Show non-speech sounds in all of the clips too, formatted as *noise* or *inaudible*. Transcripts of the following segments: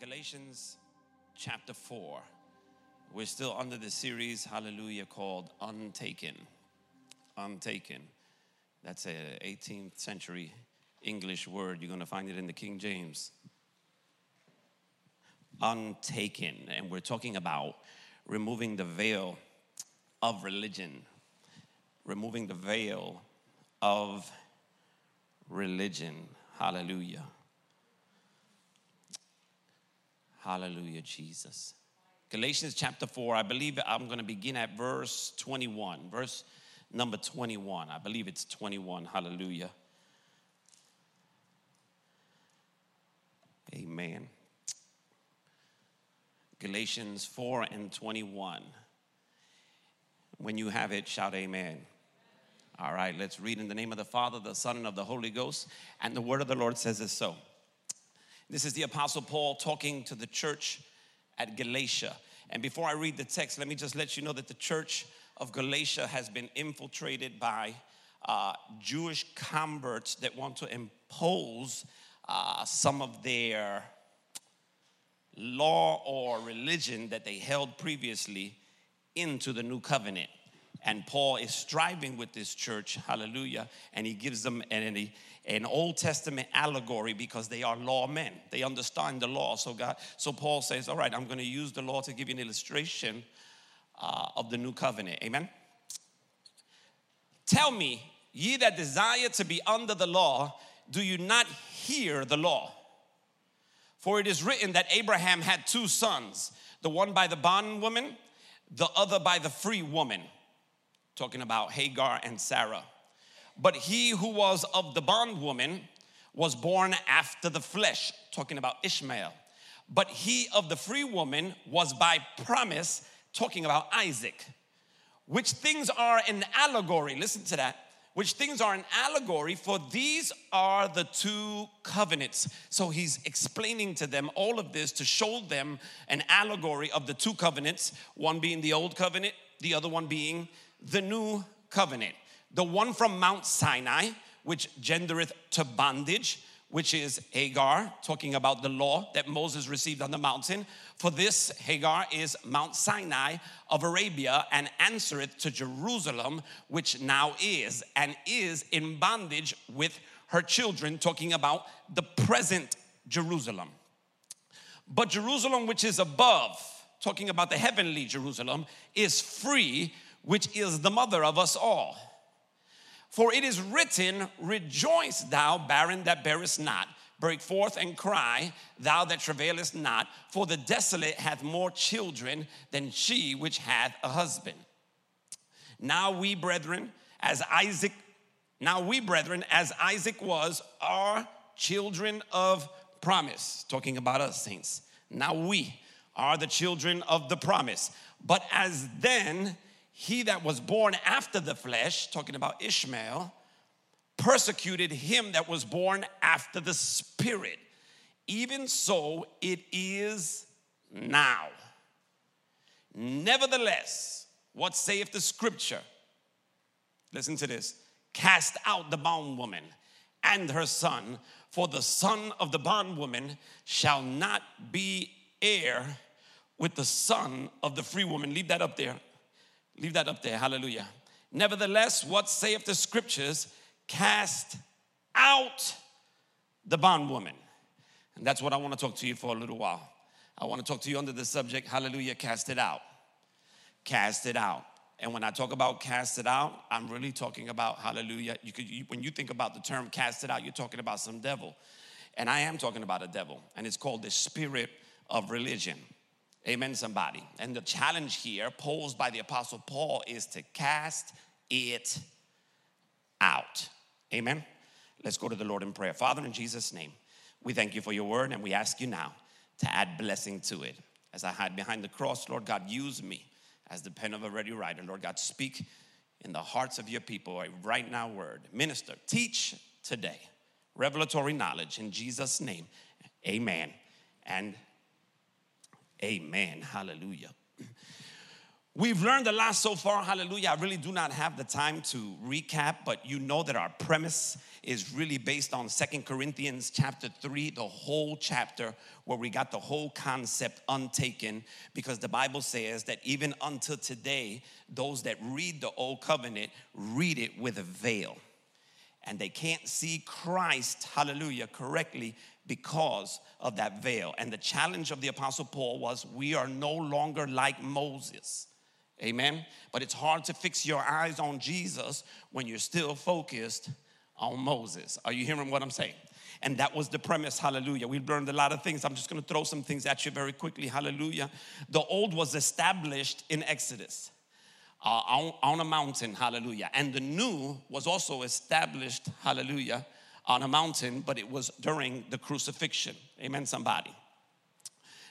Galatians chapter 4. We're still under the series, hallelujah, called Untaken. Untaken. That's a 18th century English word. You're going to find it in the King James. Untaken. And we're talking about removing the veil of religion. Removing the veil of religion. Hallelujah. Hallelujah, Jesus. Galatians chapter 4, I believe I'm going to begin at verse 21. Verse number 21. I believe it's 21. Hallelujah. Amen. Galatians 4 and 21. When you have it, shout amen. All right, let's read in the name of the Father, the Son, and of the Holy Ghost. And the word of the Lord says it so. This is the Apostle Paul talking to the church at Galatia. And before I read the text, let me just let you know that the church of Galatia has been infiltrated by uh, Jewish converts that want to impose uh, some of their law or religion that they held previously into the new covenant. And Paul is striving with this church, hallelujah, and he gives them an, an Old Testament allegory because they are lawmen. They understand the law. So God, so Paul says, All right, I'm going to use the law to give you an illustration uh, of the new covenant. Amen. Tell me, ye that desire to be under the law, do you not hear the law? For it is written that Abraham had two sons, the one by the bondwoman, the other by the free woman talking about Hagar and Sarah. But he who was of the bondwoman was born after the flesh, talking about Ishmael. But he of the free woman was by promise, talking about Isaac. Which things are an allegory, listen to that. Which things are an allegory, for these are the two covenants. So he's explaining to them all of this to show them an allegory of the two covenants, one being the old covenant, the other one being the new covenant. The one from Mount Sinai, which gendereth to bondage, which is Hagar, talking about the law that Moses received on the mountain. For this, Hagar is Mount Sinai of Arabia and answereth to Jerusalem, which now is and is in bondage with her children, talking about the present Jerusalem. But Jerusalem, which is above, talking about the heavenly Jerusalem, is free which is the mother of us all. For it is written, Rejoice, thou barren that bearest not. Break forth and cry, thou that travailest not, for the desolate hath more children than she which hath a husband. Now we, brethren, as Isaac, now we, brethren, as Isaac was, are children of promise. Talking about us, saints. Now we are the children of the promise. But as then, he that was born after the flesh, talking about Ishmael, persecuted him that was born after the spirit. Even so it is now. Nevertheless, what saith the scripture? Listen to this cast out the bondwoman and her son, for the son of the bondwoman shall not be heir with the son of the free woman. Leave that up there. Leave that up there. Hallelujah. Nevertheless, what saith the scriptures? Cast out the bondwoman. And that's what I want to talk to you for a little while. I want to talk to you under the subject, hallelujah, cast it out. Cast it out. And when I talk about cast it out, I'm really talking about hallelujah. You could you, when you think about the term cast it out, you're talking about some devil. And I am talking about a devil, and it's called the spirit of religion. Amen, somebody. And the challenge here posed by the Apostle Paul is to cast it out. Amen. Let's go to the Lord in prayer. Father, in Jesus' name, we thank you for your word and we ask you now to add blessing to it. As I hide behind the cross, Lord God, use me as the pen of a ready writer. Lord God, speak in the hearts of your people a right now word. Minister, teach today. Revelatory knowledge in Jesus' name. Amen and Amen. Hallelujah. We've learned a lot so far, hallelujah. I really do not have the time to recap, but you know that our premise is really based on Second Corinthians chapter 3, the whole chapter where we got the whole concept untaken because the Bible says that even until today, those that read the old covenant read it with a veil. And they can't see Christ, hallelujah, correctly because of that veil. And the challenge of the Apostle Paul was we are no longer like Moses. Amen. But it's hard to fix your eyes on Jesus when you're still focused on Moses. Are you hearing what I'm saying? And that was the premise, hallelujah. We learned a lot of things. I'm just gonna throw some things at you very quickly, hallelujah. The old was established in Exodus uh, on, on a mountain, hallelujah. And the new was also established, hallelujah, on a mountain, but it was during the crucifixion. Amen, somebody.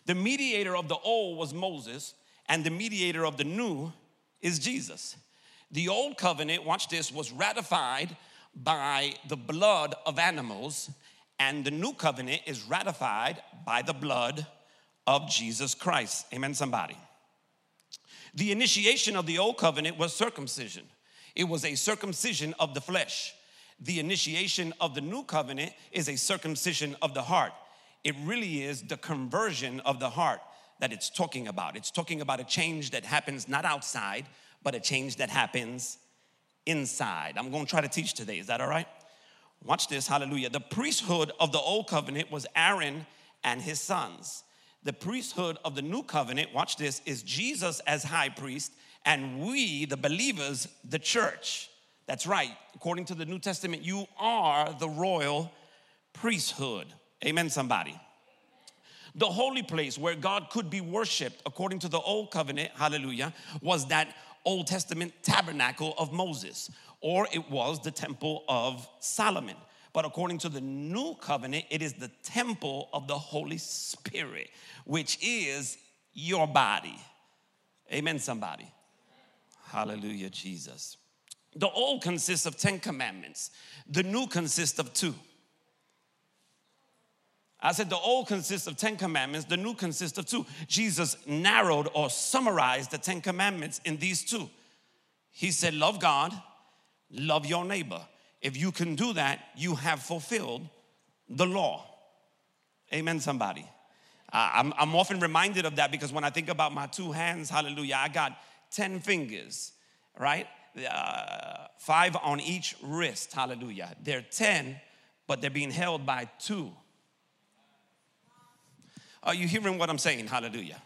The mediator of the old was Moses, and the mediator of the new is Jesus. The old covenant, watch this, was ratified by the blood of animals, and the new covenant is ratified by the blood of Jesus Christ. Amen, somebody. The initiation of the old covenant was circumcision, it was a circumcision of the flesh. The initiation of the new covenant is a circumcision of the heart. It really is the conversion of the heart that it's talking about. It's talking about a change that happens not outside, but a change that happens inside. I'm going to try to teach today. Is that all right? Watch this. Hallelujah. The priesthood of the old covenant was Aaron and his sons. The priesthood of the new covenant, watch this, is Jesus as high priest, and we, the believers, the church. That's right. According to the New Testament, you are the royal priesthood. Amen, somebody. The holy place where God could be worshiped, according to the old covenant, hallelujah, was that Old Testament tabernacle of Moses, or it was the temple of Solomon. But according to the new covenant, it is the temple of the Holy Spirit, which is your body. Amen, somebody. Hallelujah, Jesus. The old consists of 10 commandments, the new consists of two. I said the old consists of 10 commandments, the new consists of two. Jesus narrowed or summarized the 10 commandments in these two. He said, Love God, love your neighbor. If you can do that, you have fulfilled the law. Amen, somebody. Uh, I'm, I'm often reminded of that because when I think about my two hands, hallelujah, I got 10 fingers, right? Uh, five on each wrist, hallelujah. They're 10, but they're being held by two. Are you hearing what I'm saying? Hallelujah.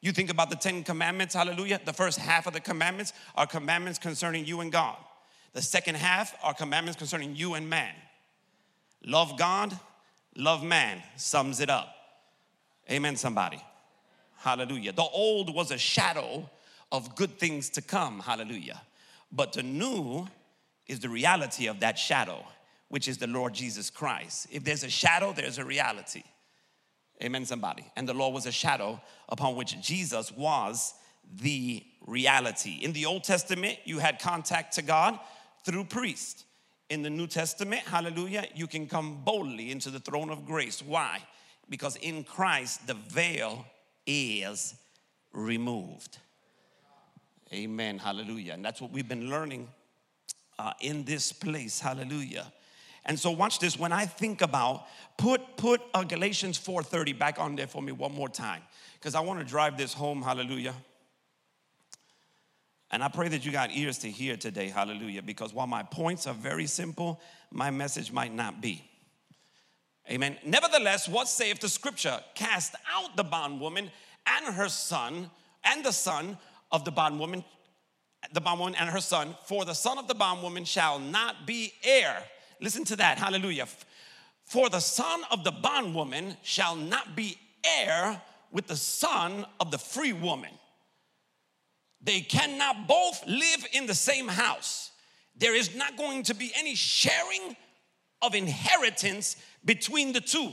You think about the Ten Commandments, hallelujah. The first half of the commandments are commandments concerning you and God. The second half are commandments concerning you and man. Love God, love man sums it up. Amen, somebody. Hallelujah. The old was a shadow of good things to come. Hallelujah. But the new is the reality of that shadow, which is the Lord Jesus Christ. If there's a shadow, there's a reality. Amen, somebody. And the law was a shadow upon which Jesus was the reality. In the Old Testament, you had contact to God through priest. In the New Testament, hallelujah, you can come boldly into the throne of grace. Why? Because in Christ, the veil is removed. Amen, hallelujah. And that's what we've been learning uh, in this place, hallelujah. And so watch this. When I think about put put uh, Galatians 4:30 back on there for me one more time because I want to drive this home. Hallelujah. And I pray that you got ears to hear today. Hallelujah. Because while my points are very simple, my message might not be. Amen. Nevertheless, what saith the scripture? Cast out the bondwoman and her son and the son of the bondwoman, the bondwoman and her son, for the son of the bondwoman shall not be heir Listen to that. Hallelujah. For the son of the bondwoman shall not be heir with the son of the free woman. They cannot both live in the same house. There is not going to be any sharing of inheritance between the two.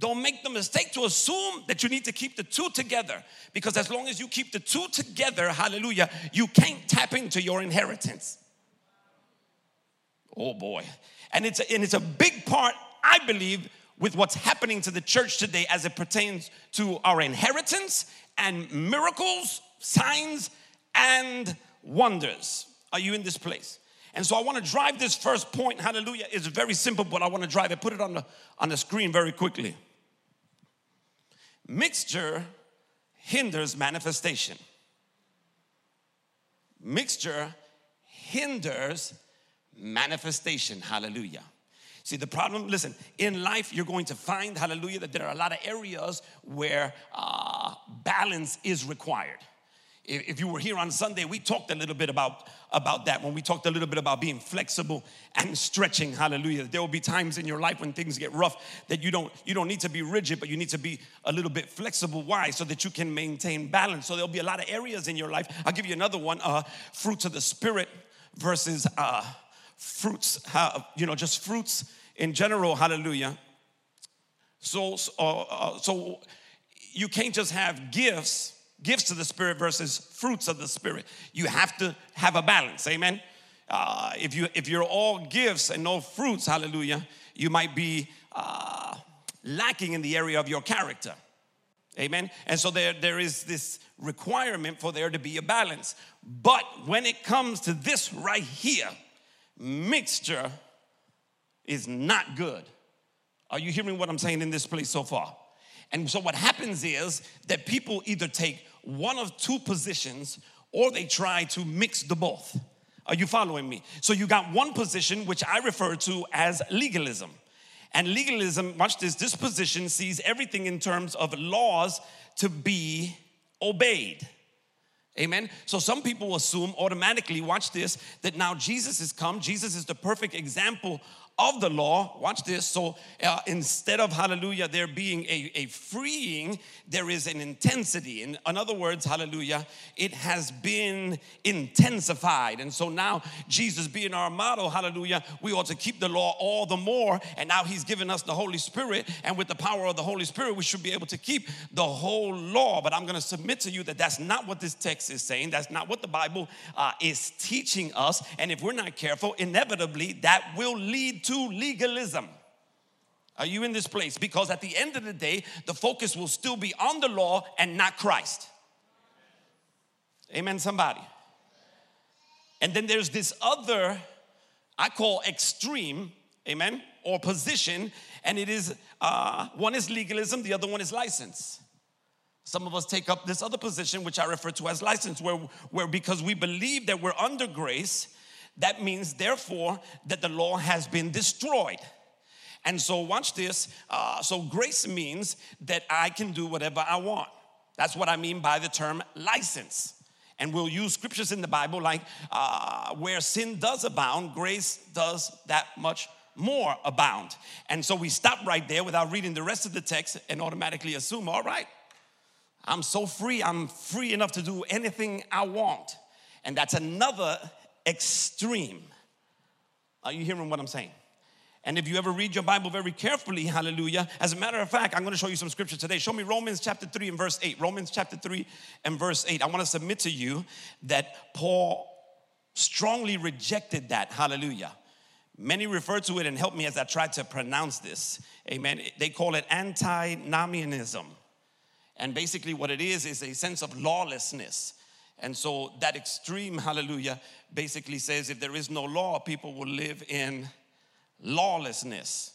Don't make the mistake to assume that you need to keep the two together because as long as you keep the two together, hallelujah, you can't tap into your inheritance. Oh boy. And it's a, and it's a big part, I believe, with what's happening to the church today as it pertains to our inheritance and miracles, signs, and wonders. Are you in this place? And so I want to drive this first point, hallelujah. It's very simple, but I want to drive it. Put it on the on the screen very quickly. Mixture hinders manifestation. Mixture hinders manifestation. Hallelujah. See, the problem, listen, in life, you're going to find, hallelujah, that there are a lot of areas where uh, balance is required. If you were here on Sunday, we talked a little bit about, about that when we talked a little bit about being flexible and stretching. Hallelujah. There will be times in your life when things get rough that you don't you don't need to be rigid, but you need to be a little bit flexible. Why? So that you can maintain balance. So there'll be a lot of areas in your life. I'll give you another one: uh, fruits of the spirit versus uh, fruits. Uh, you know, just fruits in general. Hallelujah. So uh, uh, so you can't just have gifts gifts of the Spirit versus fruits of the Spirit. You have to have a balance. Amen. Uh, if you if you're all gifts and no fruits, hallelujah, you might be uh, lacking in the area of your character. Amen. And so there, there is this requirement for there to be a balance. But when it comes to this right here, mixture is not good. Are you hearing what I'm saying in this place so far? And so what happens is that people either take one of two positions or they try to mix the both. Are you following me? So you got one position which I refer to as legalism. And legalism, watch this, this position sees everything in terms of laws to be obeyed. Amen. So some people assume automatically, watch this, that now Jesus has come. Jesus is the perfect example of the law, watch this. So uh, instead of hallelujah, there being a, a freeing, there is an intensity. In, in other words, hallelujah, it has been intensified. And so now, Jesus being our model, hallelujah, we ought to keep the law all the more. And now He's given us the Holy Spirit. And with the power of the Holy Spirit, we should be able to keep the whole law. But I'm going to submit to you that that's not what this text is saying. That's not what the Bible uh, is teaching us. And if we're not careful, inevitably that will lead to to legalism. Are you in this place? Because at the end of the day, the focus will still be on the law and not Christ. Amen, somebody. And then there's this other, I call extreme, amen, or position, and it is uh, one is legalism, the other one is license. Some of us take up this other position, which I refer to as license, where, where because we believe that we're under grace, that means, therefore, that the law has been destroyed. And so, watch this. Uh, so, grace means that I can do whatever I want. That's what I mean by the term license. And we'll use scriptures in the Bible like uh, where sin does abound, grace does that much more abound. And so we stop right there without reading the rest of the text and automatically assume, all right, I'm so free, I'm free enough to do anything I want. And that's another extreme. Are you hearing what I'm saying? And if you ever read your Bible very carefully, hallelujah, as a matter of fact, I'm gonna show you some scripture today. Show me Romans chapter 3 and verse 8. Romans chapter 3 and verse 8. I wanna submit to you that Paul strongly rejected that, hallelujah. Many refer to it and help me as I try to pronounce this. Amen. They call it antinomianism. And basically, what it is is a sense of lawlessness. And so that extreme, *laughs* hallelujah, basically says if there is no law, people will live in lawlessness.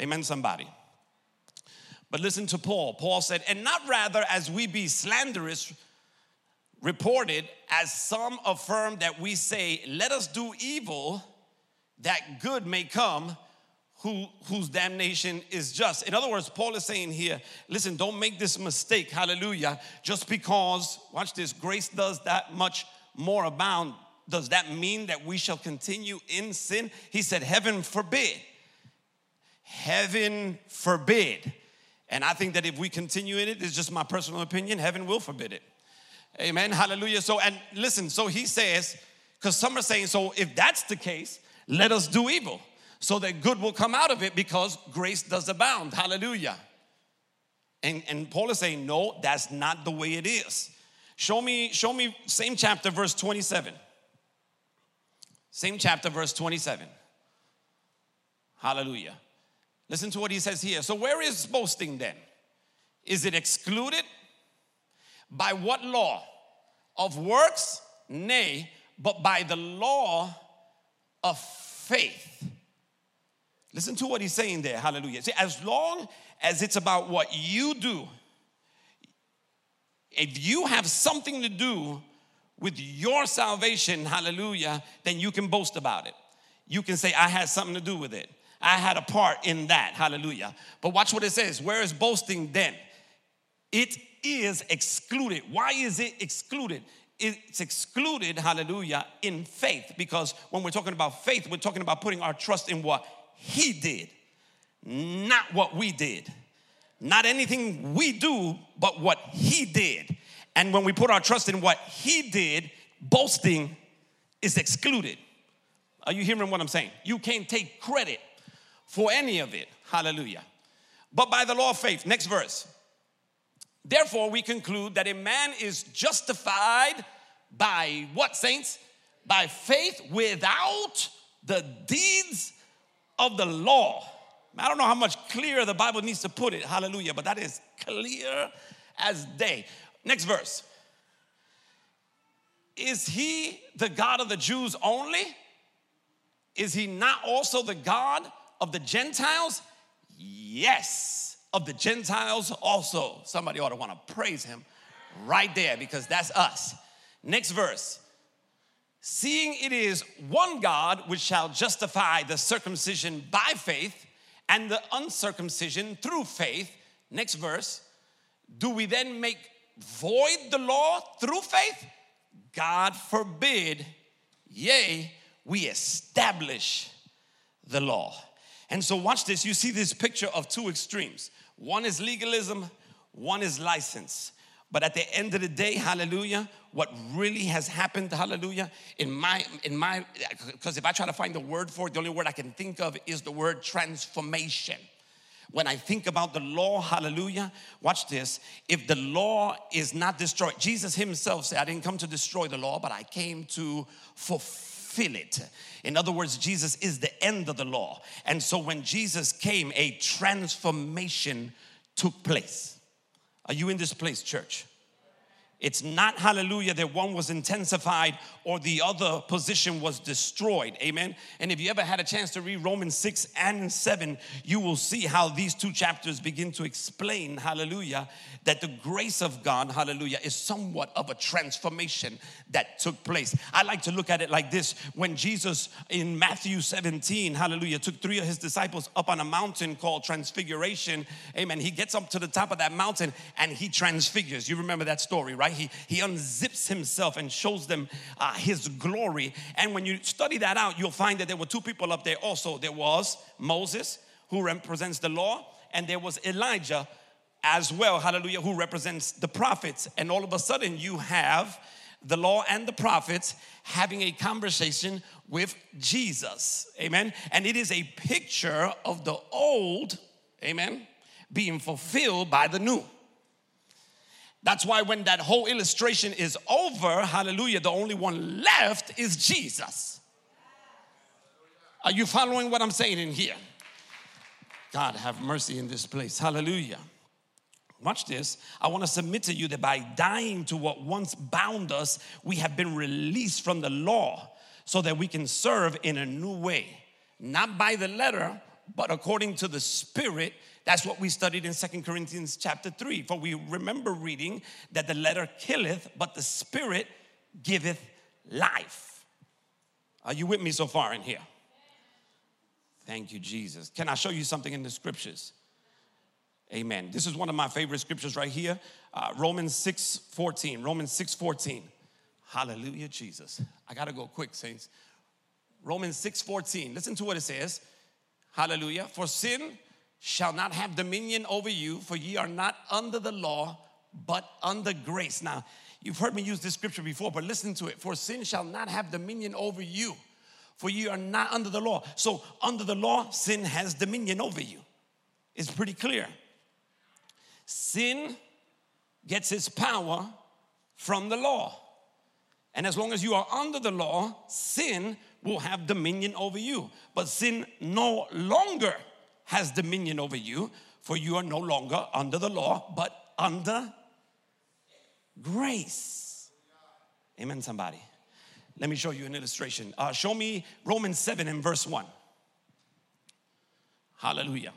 Amen, somebody. But listen to Paul. Paul said, and not rather as we be slanderous, reported, as some affirm that we say, let us do evil that good may come who, whose damnation is just. In other words, Paul is saying here, listen, don't make this mistake, hallelujah, just because, watch this, grace does that much more abound. Does that mean that we shall continue in sin? He said, Heaven forbid. Heaven forbid. And I think that if we continue in it, it's just my personal opinion, heaven will forbid it. Amen. Hallelujah. So, and listen, so he says, because some are saying, so if that's the case, let us do evil so that good will come out of it because grace does abound. Hallelujah. And, and Paul is saying, no, that's not the way it is. Show me, show me, same chapter, verse 27. Same chapter, verse 27. Hallelujah. Listen to what he says here. So, where is boasting then? Is it excluded? By what law? Of works? nay, but by the law of faith. Listen to what he's saying there. Hallelujah. See, as long as it's about what you do, if you have something to do with your salvation, hallelujah, then you can boast about it. You can say, I had something to do with it. I had a part in that, hallelujah. But watch what it says. Where is boasting then? It is excluded. Why is it excluded? It's excluded, hallelujah, in faith. Because when we're talking about faith, we're talking about putting our trust in what He did, not what we did. Not anything we do, but what He did. And when we put our trust in what He did, boasting is excluded. Are you hearing what I'm saying? You can't take credit for any of it. Hallelujah. But by the law of faith, next verse. Therefore, we conclude that a man is justified by what, saints? By faith without the deeds of the law. I don't know how much clearer the Bible needs to put it, hallelujah, but that is clear as day. Next verse. Is he the God of the Jews only? Is he not also the God of the Gentiles? Yes, of the Gentiles also. Somebody ought to want to praise him right there because that's us. Next verse. Seeing it is one God which shall justify the circumcision by faith and the uncircumcision through faith. Next verse. Do we then make void the law through faith? God forbid. Yea, we establish the law. And so, watch this. You see this picture of two extremes one is legalism, one is license. But at the end of the day, hallelujah, what really has happened, hallelujah, in my, in my, because if I try to find the word for it, the only word I can think of is the word transformation. When I think about the law, hallelujah, watch this. If the law is not destroyed, Jesus himself said, I didn't come to destroy the law, but I came to fulfill it. In other words, Jesus is the end of the law. And so when Jesus came, a transformation took place. Are you in this place, church? It's not hallelujah that one was intensified or the other position was destroyed. Amen. And if you ever had a chance to read Romans 6 and 7, you will see how these two chapters begin to explain, hallelujah, that the grace of God, hallelujah, is somewhat of a transformation that took place. I like to look at it like this when Jesus in Matthew 17, hallelujah, took three of his disciples up on a mountain called Transfiguration. Amen. He gets up to the top of that mountain and he transfigures. You remember that story, right? He, he unzips himself and shows them uh, his glory. And when you study that out, you'll find that there were two people up there also. There was Moses, who represents the law, and there was Elijah as well, hallelujah, who represents the prophets. And all of a sudden, you have the law and the prophets having a conversation with Jesus. Amen. And it is a picture of the old, amen, being fulfilled by the new. That's why when that whole illustration is over, hallelujah, the only one left is Jesus. Are you following what I'm saying in here? God have mercy in this place. Hallelujah. Watch this. I want to submit to you that by dying to what once bound us, we have been released from the law so that we can serve in a new way. Not by the letter, but according to the Spirit that's what we studied in Second Corinthians chapter 3. For we remember reading that the letter killeth, but the spirit giveth life. Are you with me so far in here? Thank you, Jesus. Can I show you something in the scriptures? Amen. This is one of my favorite scriptures right here. Uh, Romans 6 14. Romans 6 14. Hallelujah, Jesus. I got to go quick, saints. Romans 6 14. Listen to what it says. Hallelujah. For sin shall not have dominion over you, for ye are not under the law, but under grace. Now, you've heard me use this scripture before, but listen to it. For sin shall not have dominion over you, for you are not under the law. So, under the law, sin has dominion over you. It's pretty clear. Sin gets its power from the law. And as long as you are under the law, sin will have dominion over you. But sin no longer has dominion over you, for you are no longer under the law, but under grace. Amen, somebody. Let me show you an illustration. Uh, show me Romans 7 and verse 1. Hallelujah.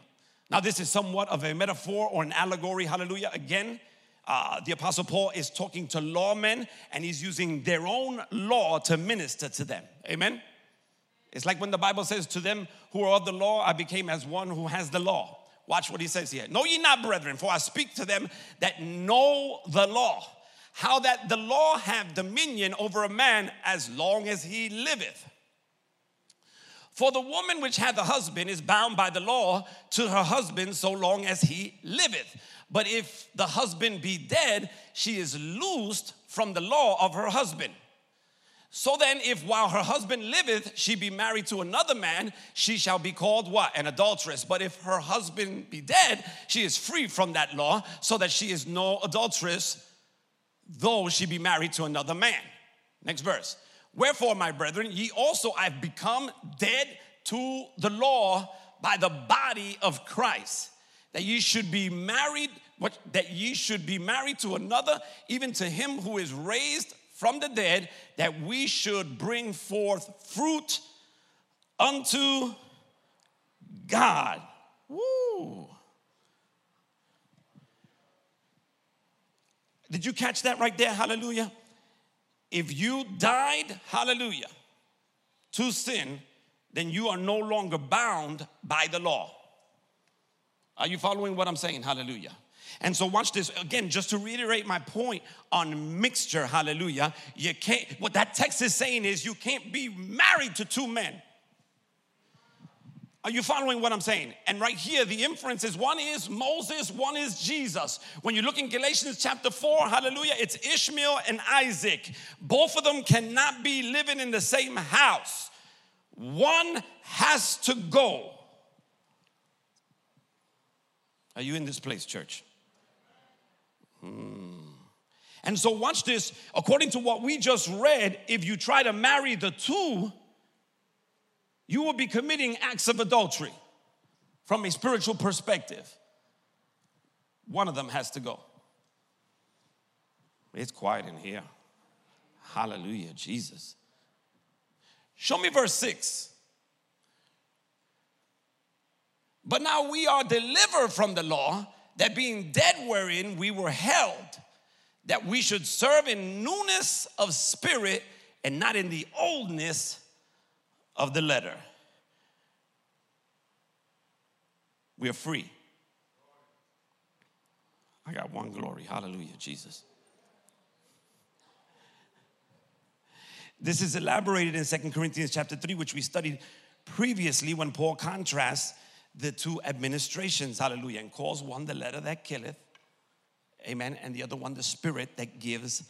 Now, this is somewhat of a metaphor or an allegory. Hallelujah. Again, uh, the Apostle Paul is talking to lawmen and he's using their own law to minister to them. Amen. It's like when the Bible says, To them who are of the law, I became as one who has the law. Watch what he says here. Know ye not, brethren, for I speak to them that know the law, how that the law have dominion over a man as long as he liveth. For the woman which hath a husband is bound by the law to her husband so long as he liveth. But if the husband be dead, she is loosed from the law of her husband. So then, if while her husband liveth, she be married to another man, she shall be called what? An adulteress. But if her husband be dead, she is free from that law, so that she is no adulteress, though she be married to another man. Next verse. Wherefore, my brethren, ye also have become dead to the law by the body of Christ, that ye should be married, that ye should be married to another, even to him who is raised from the dead, that we should bring forth fruit unto God. Woo. Did you catch that right there? Hallelujah. If you died, hallelujah, to sin, then you are no longer bound by the law. Are you following what I'm saying? Hallelujah. And so, watch this again, just to reiterate my point on mixture, hallelujah. You can't, what that text is saying is you can't be married to two men. Are you following what I'm saying? And right here, the inference is one is Moses, one is Jesus. When you look in Galatians chapter 4, hallelujah, it's Ishmael and Isaac. Both of them cannot be living in the same house. One has to go. Are you in this place, church? Hmm. And so, watch this. According to what we just read, if you try to marry the two, you will be committing acts of adultery from a spiritual perspective. One of them has to go. It's quiet in here. Hallelujah, Jesus. Show me verse 6. But now we are delivered from the law, that being dead wherein we were held, that we should serve in newness of spirit and not in the oldness of the letter. We are free. I got one glory. Hallelujah, Jesus. This is elaborated in Second Corinthians chapter 3, which we studied previously when Paul contrasts the two administrations, hallelujah, and calls one the letter that killeth, amen, and the other one the spirit that gives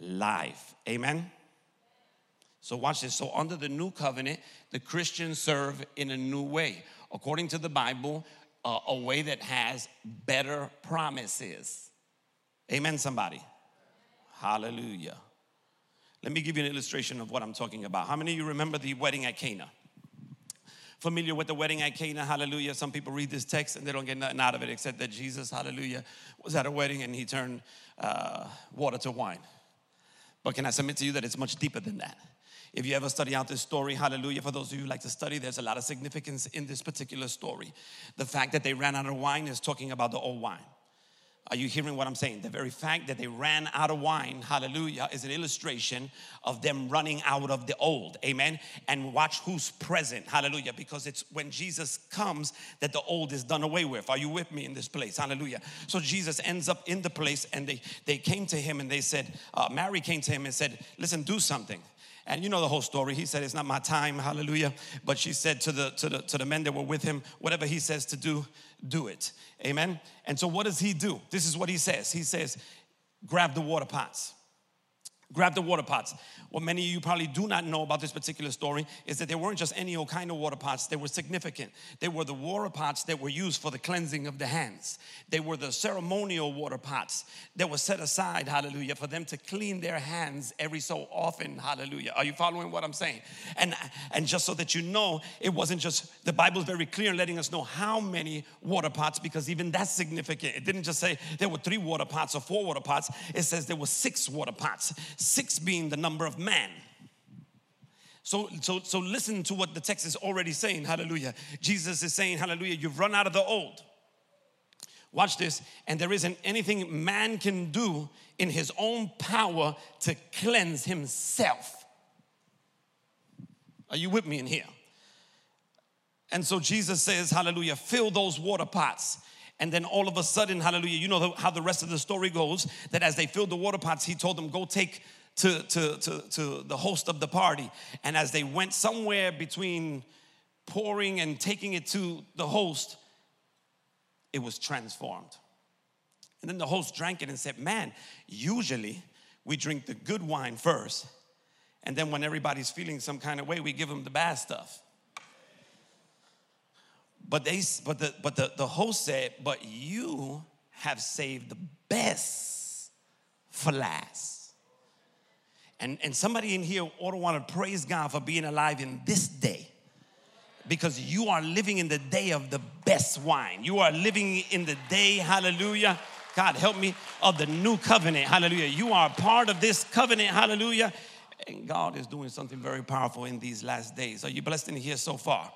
life, amen. So, watch this. So, under the new covenant, the Christians serve in a new way, according to the Bible, uh, a way that has better promises. Amen, somebody. Hallelujah. Let me give you an illustration of what I'm talking about. How many of you remember the wedding at Cana? Familiar with the wedding at Cana? Hallelujah. Some people read this text and they don't get nothing out of it except that Jesus, hallelujah, was at a wedding and he turned uh, water to wine. But can I submit to you that it's much deeper than that? If you ever study out this story, hallelujah, for those of you who like to study, there's a lot of significance in this particular story. The fact that they ran out of wine is talking about the old wine. Are you hearing what I'm saying? The very fact that they ran out of wine, hallelujah, is an illustration of them running out of the old. Amen. And watch who's present, hallelujah, because it's when Jesus comes that the old is done away with. Are you with me in this place? Hallelujah. So Jesus ends up in the place and they, they came to him and they said, uh, Mary came to him and said, Listen, do something. And you know the whole story. He said, It's not my time, hallelujah. But she said to the to the to the men that were with him, whatever he says to do, do it. Amen. And so what does he do? This is what he says. He says, grab the water pots. Grab the water pots. What many of you probably do not know about this particular story is that they weren't just any old kind of water pots, they were significant. They were the water pots that were used for the cleansing of the hands. They were the ceremonial water pots that were set aside, hallelujah, for them to clean their hands every so often, hallelujah. Are you following what I'm saying? And, and just so that you know, it wasn't just, the Bible is very clear in letting us know how many water pots, because even that's significant. It didn't just say there were three water pots or four water pots, it says there were six water pots, six being the number of man. So, so, so listen to what the text is already saying. Hallelujah. Jesus is saying, Hallelujah, you've run out of the old. Watch this. And there isn't anything man can do in his own power to cleanse himself. Are you with me in here? And so Jesus says, Hallelujah, fill those water pots. And then all of a sudden, hallelujah, you know how the rest of the story goes that as they filled the water pots, he told them, Go take to, to, to, to the host of the party. And as they went somewhere between pouring and taking it to the host, it was transformed. And then the host drank it and said, Man, usually we drink the good wine first. And then when everybody's feeling some kind of way, we give them the bad stuff. But they but the but the, the host said, But you have saved the best for last. And, and somebody in here ought to want to praise God for being alive in this day because you are living in the day of the best wine. You are living in the day, hallelujah. God, help me, of the new covenant, hallelujah. You are part of this covenant, hallelujah. And God is doing something very powerful in these last days. Are you blessed in here so far?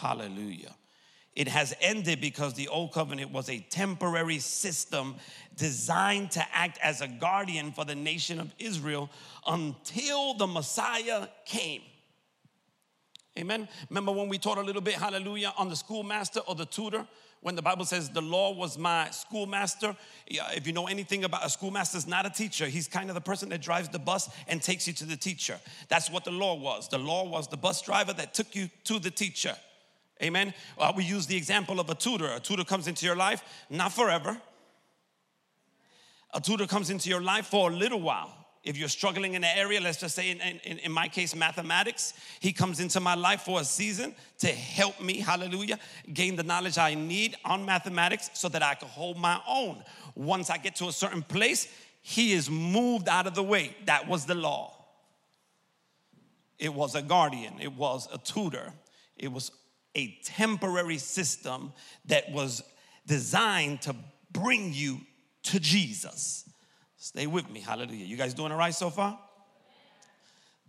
Hallelujah. It has ended because the old covenant was a temporary system designed to act as a guardian for the nation of Israel until the Messiah came. Amen. Remember when we taught a little bit, hallelujah, on the schoolmaster or the tutor? When the Bible says the law was my schoolmaster, if you know anything about a schoolmaster, is not a teacher. He's kind of the person that drives the bus and takes you to the teacher. That's what the law was. The law was the bus driver that took you to the teacher. Amen. Well, we use the example of a tutor. A tutor comes into your life, not forever. A tutor comes into your life for a little while. If you're struggling in an area, let's just say in, in, in, my case, mathematics, he comes into my life for a season to help me, hallelujah, gain the knowledge I need on mathematics so that I can hold my own. Once I get to a certain place, he is moved out of the way. That was the law. It was a guardian, it was a tutor, it was a temporary system that was designed to bring you to Jesus. Stay with me. Hallelujah. You guys doing all right so far?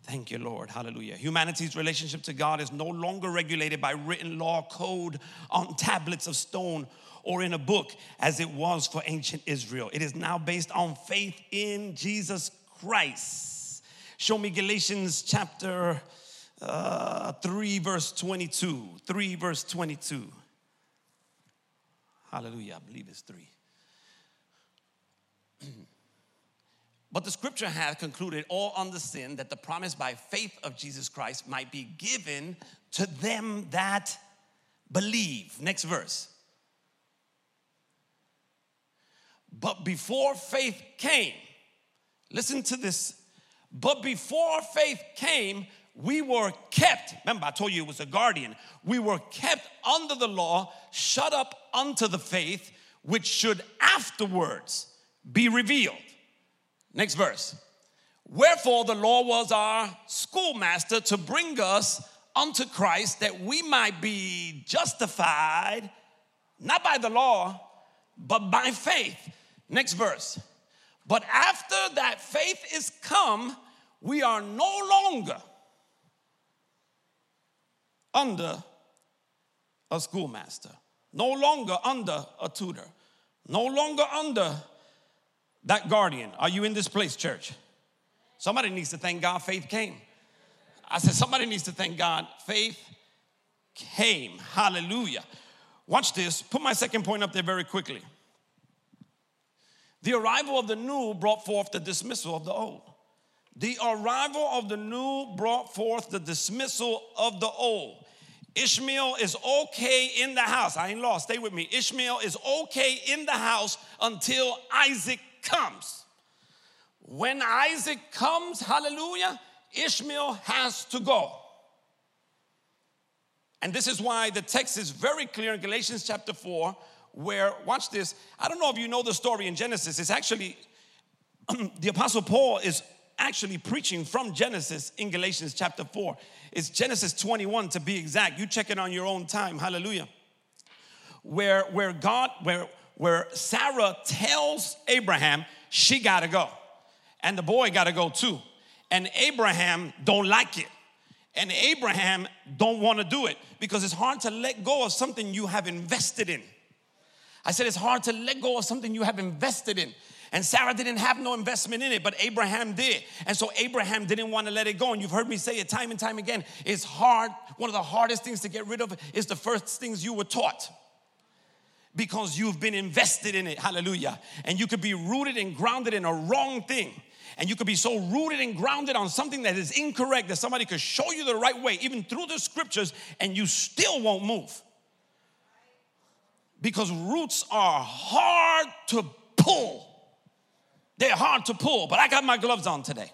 Thank you, Lord. Hallelujah. Humanity's relationship to God is no longer regulated by written law code on tablets of stone or in a book as it was for ancient Israel. It is now based on faith in Jesus Christ. Show me Galatians chapter uh, 3, verse 22. 3, verse 22. Hallelujah. I believe it's 3. *clears throat* but the scripture hath concluded all understand that the promise by faith of Jesus Christ might be given to them that believe. Next verse. But before faith came, listen to this. But before faith came, we were kept, remember, I told you it was a guardian. We were kept under the law, shut up unto the faith, which should afterwards be revealed. Next verse. Wherefore the law was our schoolmaster to bring us unto Christ that we might be justified, not by the law, but by faith. Next verse. But after that faith is come, we are no longer under a schoolmaster, no longer under a tutor, no longer under that guardian. Are you in this place, church? Somebody needs to thank God faith came. I said, somebody needs to thank God faith came. Hallelujah. Watch this. Put my second point up there very quickly. The arrival of the new brought forth the dismissal of the old. The arrival of the new brought forth the dismissal of the old. Ishmael is okay in the house. I ain't lost. Stay with me. Ishmael is okay in the house until Isaac comes. When Isaac comes, hallelujah, Ishmael has to go. And this is why the text is very clear in Galatians chapter 4, where, watch this, I don't know if you know the story in Genesis. It's actually, *clears throat* the Apostle Paul is actually preaching from Genesis in Galatians chapter 4. It's Genesis 21 to be exact. You check it on your own time. Hallelujah. Where, where God, where, where Sarah tells Abraham she got to go. And the boy got to go too. And Abraham don't like it. And Abraham don't want to do it because it's hard to let go of something you have invested in. I said it's hard to let go of something you have invested in. And Sarah didn't have no investment in it, but Abraham did. And so Abraham didn't want to let it go. And you've heard me say it time and time again. It's hard. One of the hardest things to get rid of is the first things you were taught because you've been invested in it. Hallelujah. And you could be rooted and grounded in a wrong thing. And you could be so rooted and grounded on something that is incorrect that somebody could show you the right way, even through the scriptures, and you still won't move. Because roots are hard to pull. They're hard to pull, but I got my gloves on today.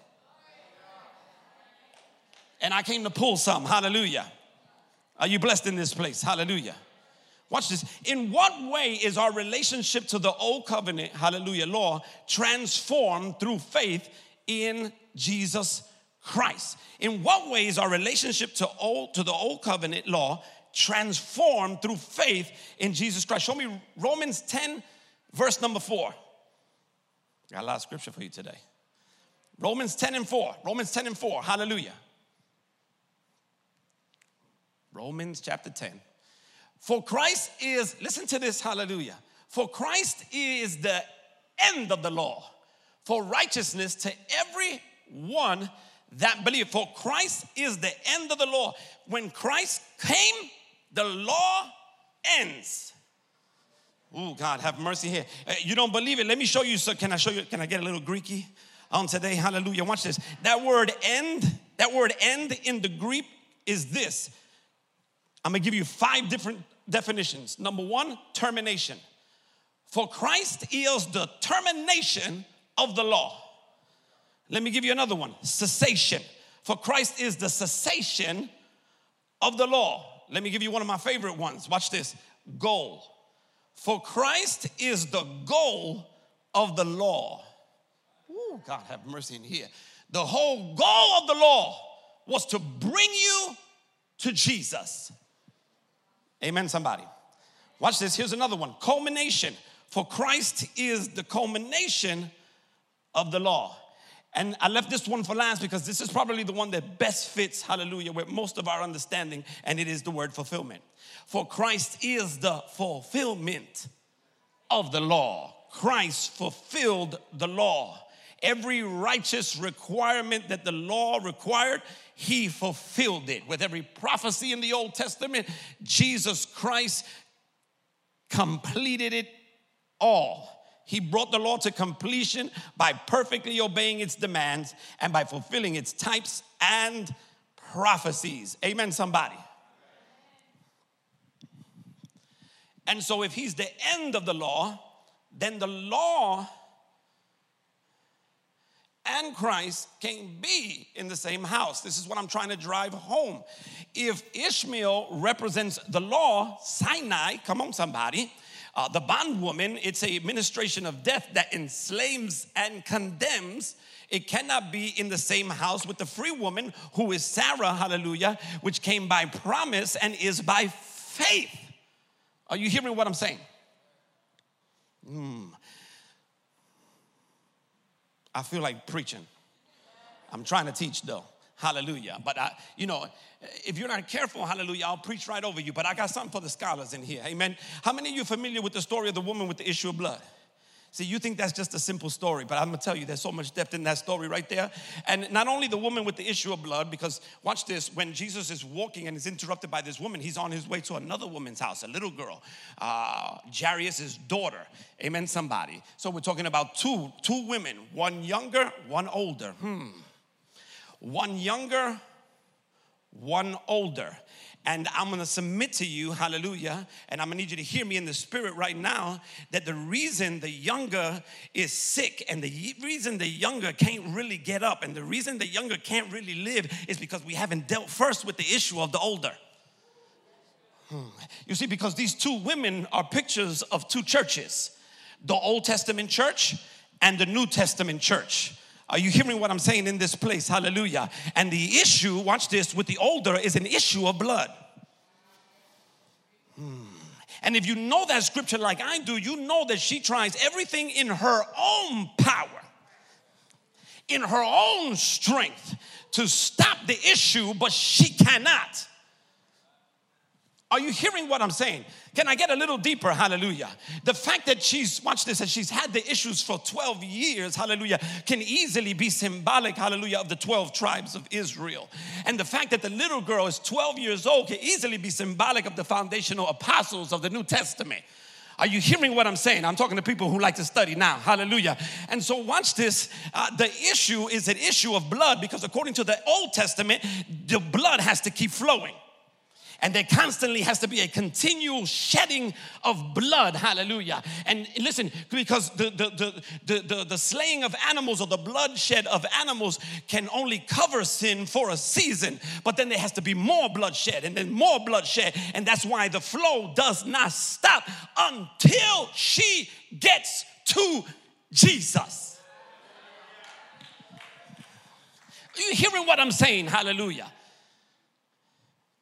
And I came to pull some. Hallelujah. Are you blessed in this place? Hallelujah. Watch this. In what way is our relationship to the old covenant, hallelujah, law transformed through faith in Jesus Christ? In what way is our relationship to old to the old covenant law transformed through faith in Jesus Christ? Show me Romans 10, verse number 4. Got a lot of scripture for you today. Romans 10 and 4. Romans 10 and 4. Hallelujah. Romans chapter 10. For Christ is, listen to this, hallelujah. For Christ is the end of the law for righteousness to every one that believe. For Christ is the end of the law. When Christ came, the law ends. Oh, God, have mercy here. Uh, you don't believe it? Let me show you. So, can I show you? Can I get a little Greeky on today? Hallelujah. Watch this. That word end, that word end in the Greek is this. I'm gonna give you five different definitions. Number one, termination. For Christ is the termination of the law. Let me give you another one cessation. For Christ is the cessation of the law. Let me give you one of my favorite ones. Watch this goal. For Christ is the goal of the law. Ooh, God have mercy in here. The whole goal of the law was to bring you to Jesus. Amen, somebody. Watch this. Here's another one culmination. For Christ is the culmination of the law. And I left this one for last because this is probably the one that best fits, hallelujah, with most of our understanding, and it is the word fulfillment. For Christ is the fulfillment of the law. Christ fulfilled the law. Every righteous requirement that the law required, he fulfilled it. With every prophecy in the Old Testament, Jesus Christ completed it all. He brought the law to completion by perfectly obeying its demands and by fulfilling its types and prophecies. Amen, somebody. And so, if he's the end of the law, then the law and Christ can be in the same house. This is what I'm trying to drive home. If Ishmael represents the law, Sinai, come on, somebody, uh, the bondwoman, it's a ministration of death that enslaves and condemns. It cannot be in the same house with the free woman who is Sarah, hallelujah, which came by promise and is by faith. Are you hearing what I'm saying? Hmm. I feel like preaching. I'm trying to teach though. Hallelujah. But I, you know, if you're not careful, hallelujah, I'll preach right over you. But I got something for the scholars in here. Amen. How many of you familiar with the story of the woman with the issue of blood? See, you think that's just a simple story, but I'm gonna tell you there's so much depth in that story right there. And not only the woman with the issue of blood, because watch this, when Jesus is walking and is interrupted by this woman, he's on his way to another woman's house, a little girl, uh, Jairus' daughter. Amen, somebody. So we're talking about two, two women, one younger, one older. Hmm. One younger, one older. And I'm gonna submit to you, hallelujah, and I'm gonna need you to hear me in the spirit right now that the reason the younger is sick and the reason the younger can't really get up and the reason the younger can't really live is because we haven't dealt first with the issue of the older. Hmm. You see, because these two women are pictures of two churches the Old Testament church and the New Testament church. Are you hearing what I'm saying in this place? Hallelujah. And the issue, watch this, with the older is an issue of blood. Hmm. And if you know that scripture like I do, you know that she tries everything in her own power, in her own strength to stop the issue, but she cannot. Are you hearing what I'm saying? Can I get a little deeper? Hallelujah. The fact that she's, watch this, that she's had the issues for 12 years, hallelujah, can easily be symbolic, hallelujah, of the 12 tribes of Israel. And the fact that the little girl is 12 years old can easily be symbolic of the foundational apostles of the New Testament. Are you hearing what I'm saying? I'm talking to people who like to study now. Hallelujah. And so, watch this. Uh, the issue is an issue of blood because, according to the Old Testament, the blood has to keep flowing and there constantly has to be a continual shedding of blood. Hallelujah. And listen because the the, the the, the, slaying of animals or the bloodshed of animals can only cover sin for a season. But then there has to be more bloodshed and then more bloodshed. And that's why the flow does not stop until she gets to jesus. Are you hearing what i'm saying? Hallelujah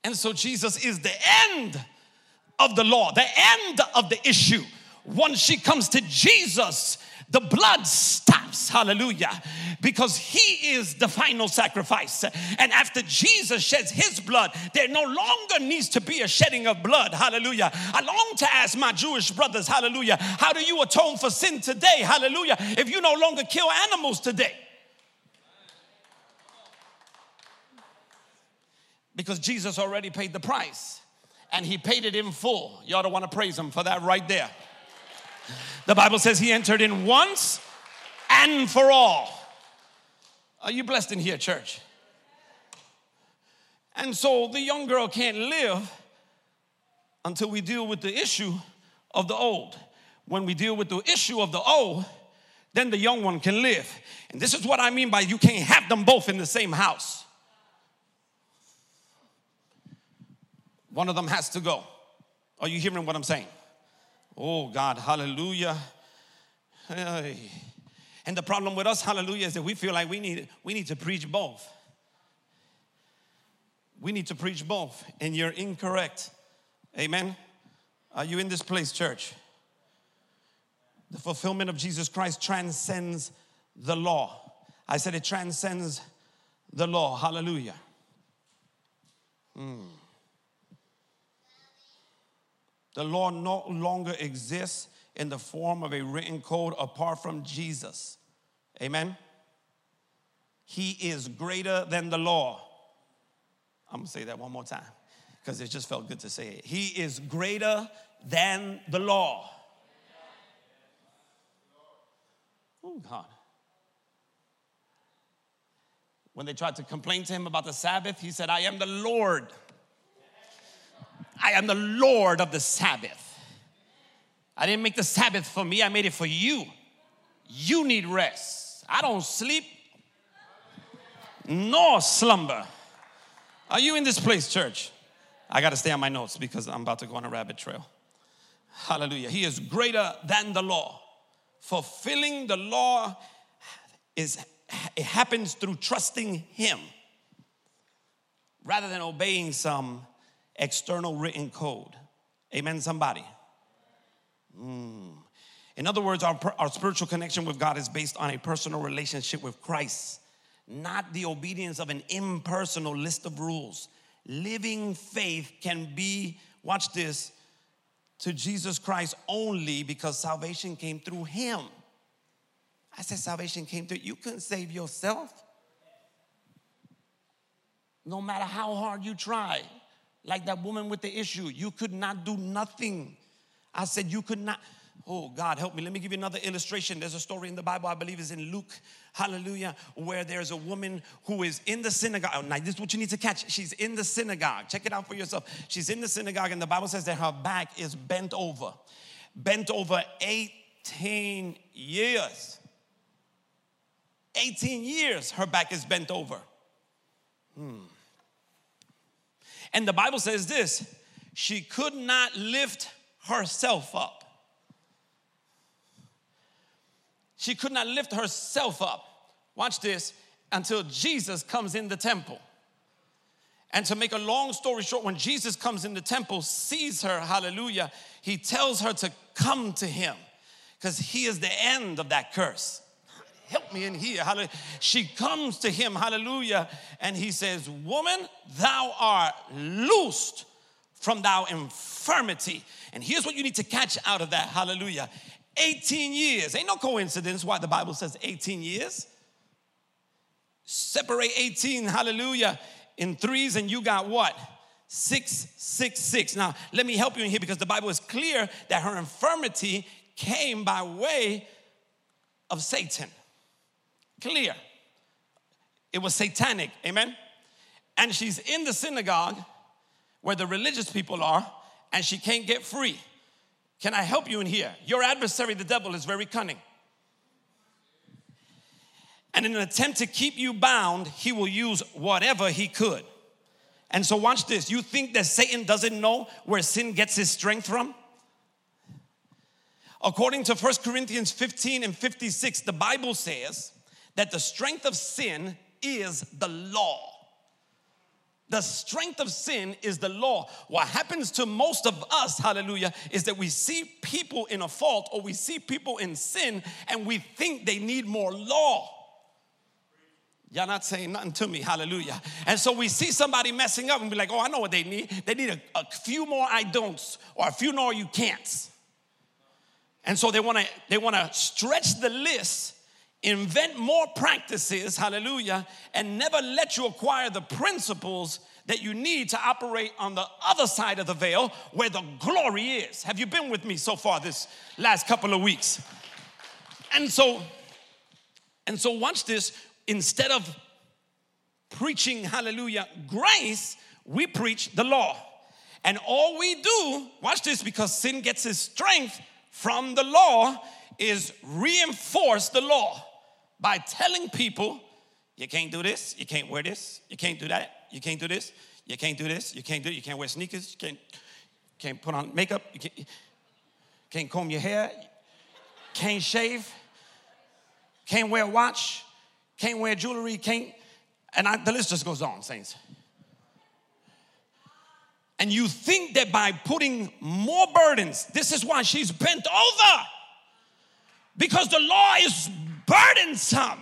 and so Jesus is the end of the law, the end of the issue. Once she comes to Jesus, the blood stops, hallelujah, because he is the final sacrifice. And after Jesus sheds his blood, there no longer needs to be a shedding of blood, hallelujah. I long to ask my Jewish brothers, hallelujah, how do you atone for sin today, hallelujah, if you no longer kill animals today? Because Jesus already paid the price and he paid it in full. You ought to want to praise him for that right there. The Bible says he entered in once and for all. Are you blessed in here, church? And so the young girl can't live until we deal with the issue of the old. When we deal with the issue of the old, then the young one can live. And this is what I mean by you can't have them both in the same house. One of them has to go. Are you hearing what I'm saying? Oh, God, hallelujah. Hey. And the problem with us, hallelujah, is that we feel like we need, we need to preach both. We need to preach both, and you're incorrect. Amen. Are you in this place, church? The fulfillment of Jesus Christ transcends the law. I said it transcends the law. Hallelujah. Hmm. The law no longer exists in the form of a written code apart from Jesus. Amen. He is greater than the law. I'm gonna say that one more time because it just felt good to say it. He is greater than the law. Oh, God. When they tried to complain to him about the Sabbath, he said, I am the Lord I am the Lord of the Sabbath. I didn't make the Sabbath for me, I made it for you. You need rest. I don't sleep nor slumber. Are you in this place, church? I got to stay on my notes because I'm about to go on a rabbit trail. Hallelujah. He is greater than the law. Fulfilling the law is it happens through trusting him rather than obeying some external written code. Amen, somebody? Mm. In other words, our, our spiritual connection with God is based on a personal relationship with Christ, not the obedience of an impersonal list of rules. Living faith can be, watch this, to Jesus Christ only because salvation came through Him. I said salvation came through. You couldn't save yourself. No matter how hard you try like that woman with the issue. You could not do nothing. I said, You could not. Oh, God, help me. Let me give you another illustration. There's a story in the Bible, I believe is in Luke, hallelujah, where there's a woman who is in the synagogue. Now, this is what you need to catch. She's in the synagogue. Check it out for yourself. She's in the synagogue, and the Bible says that her back is bent over, bent over 18 years. 18 years, her back is bent over. Hmm. And the Bible says this she could not lift herself up. She could not lift herself up. Watch this until Jesus comes in the temple. And to make a long story short, when Jesus comes in the temple, sees her, hallelujah, he tells her to come to him because he is the end of that curse. Help me in here. Hallelujah. She comes to him, hallelujah, and he says, Woman, thou art loosed from thou infirmity. And here's what you need to catch out of that, hallelujah. 18 years. Ain't no coincidence why the Bible says 18 years. Separate 18, hallelujah, in threes, and you got what? 666. Now, let me help you in here because the Bible is clear that her infirmity came by way of Satan. Clear. It was satanic. Amen. And she's in the synagogue where the religious people are, and she can't get free. Can I help you in here? Your adversary, the devil, is very cunning. And in an attempt to keep you bound, he will use whatever he could. And so, watch this. You think that Satan doesn't know where sin gets his strength from? According to 1 Corinthians 15 and 56, the Bible says that the strength of sin is the law. The strength of sin is the law. What happens to most of us, hallelujah, is that we see people in a fault or we see people in sin and we think they need more law. Y'all not saying nothing to me, hallelujah. And so we see somebody messing up and be like, oh, I know what they need. They need a, a few more I don'ts or a few more you can'ts. And so they wanna they wanna stretch the list, invent more practices, hallelujah, and never let you acquire the principles that you need to operate on the other side of the veil where the glory is. Have you been with me so far this last couple of weeks? And so, and so watch this instead of preaching, hallelujah, grace, we preach the law. And all we do, watch this, because sin gets its strength from the law, is reinforce the law by telling people, you can't do this, you can't wear this, you can't do that, you can't do this, you can't do this, you can't do it, you can't wear sneakers, you can't, can't put on makeup, you can't, can't comb your hair, can't shave, can't wear a watch, can't wear jewelry, can't, and I, the list just goes on, saints. And you think that by putting more burdens, this is why she's bent over, because the law is burdensome.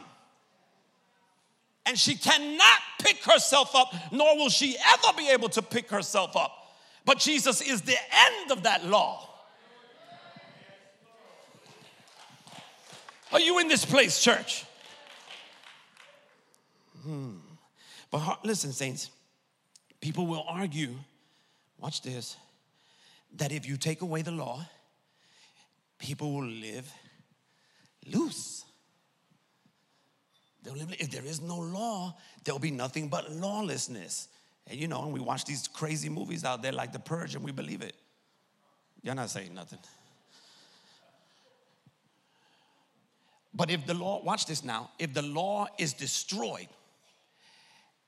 And she cannot pick herself up, nor will she ever be able to pick herself up. But Jesus is the end of that law. Are you in this place, church? Hmm. But listen, saints, people will argue, watch this, that if you take away the law, people will live loose. If there is no law, there'll be nothing but lawlessness. And you know, and we watch these crazy movies out there like The Purge and we believe it. You're not saying nothing. But if the law, watch this now, if the law is destroyed,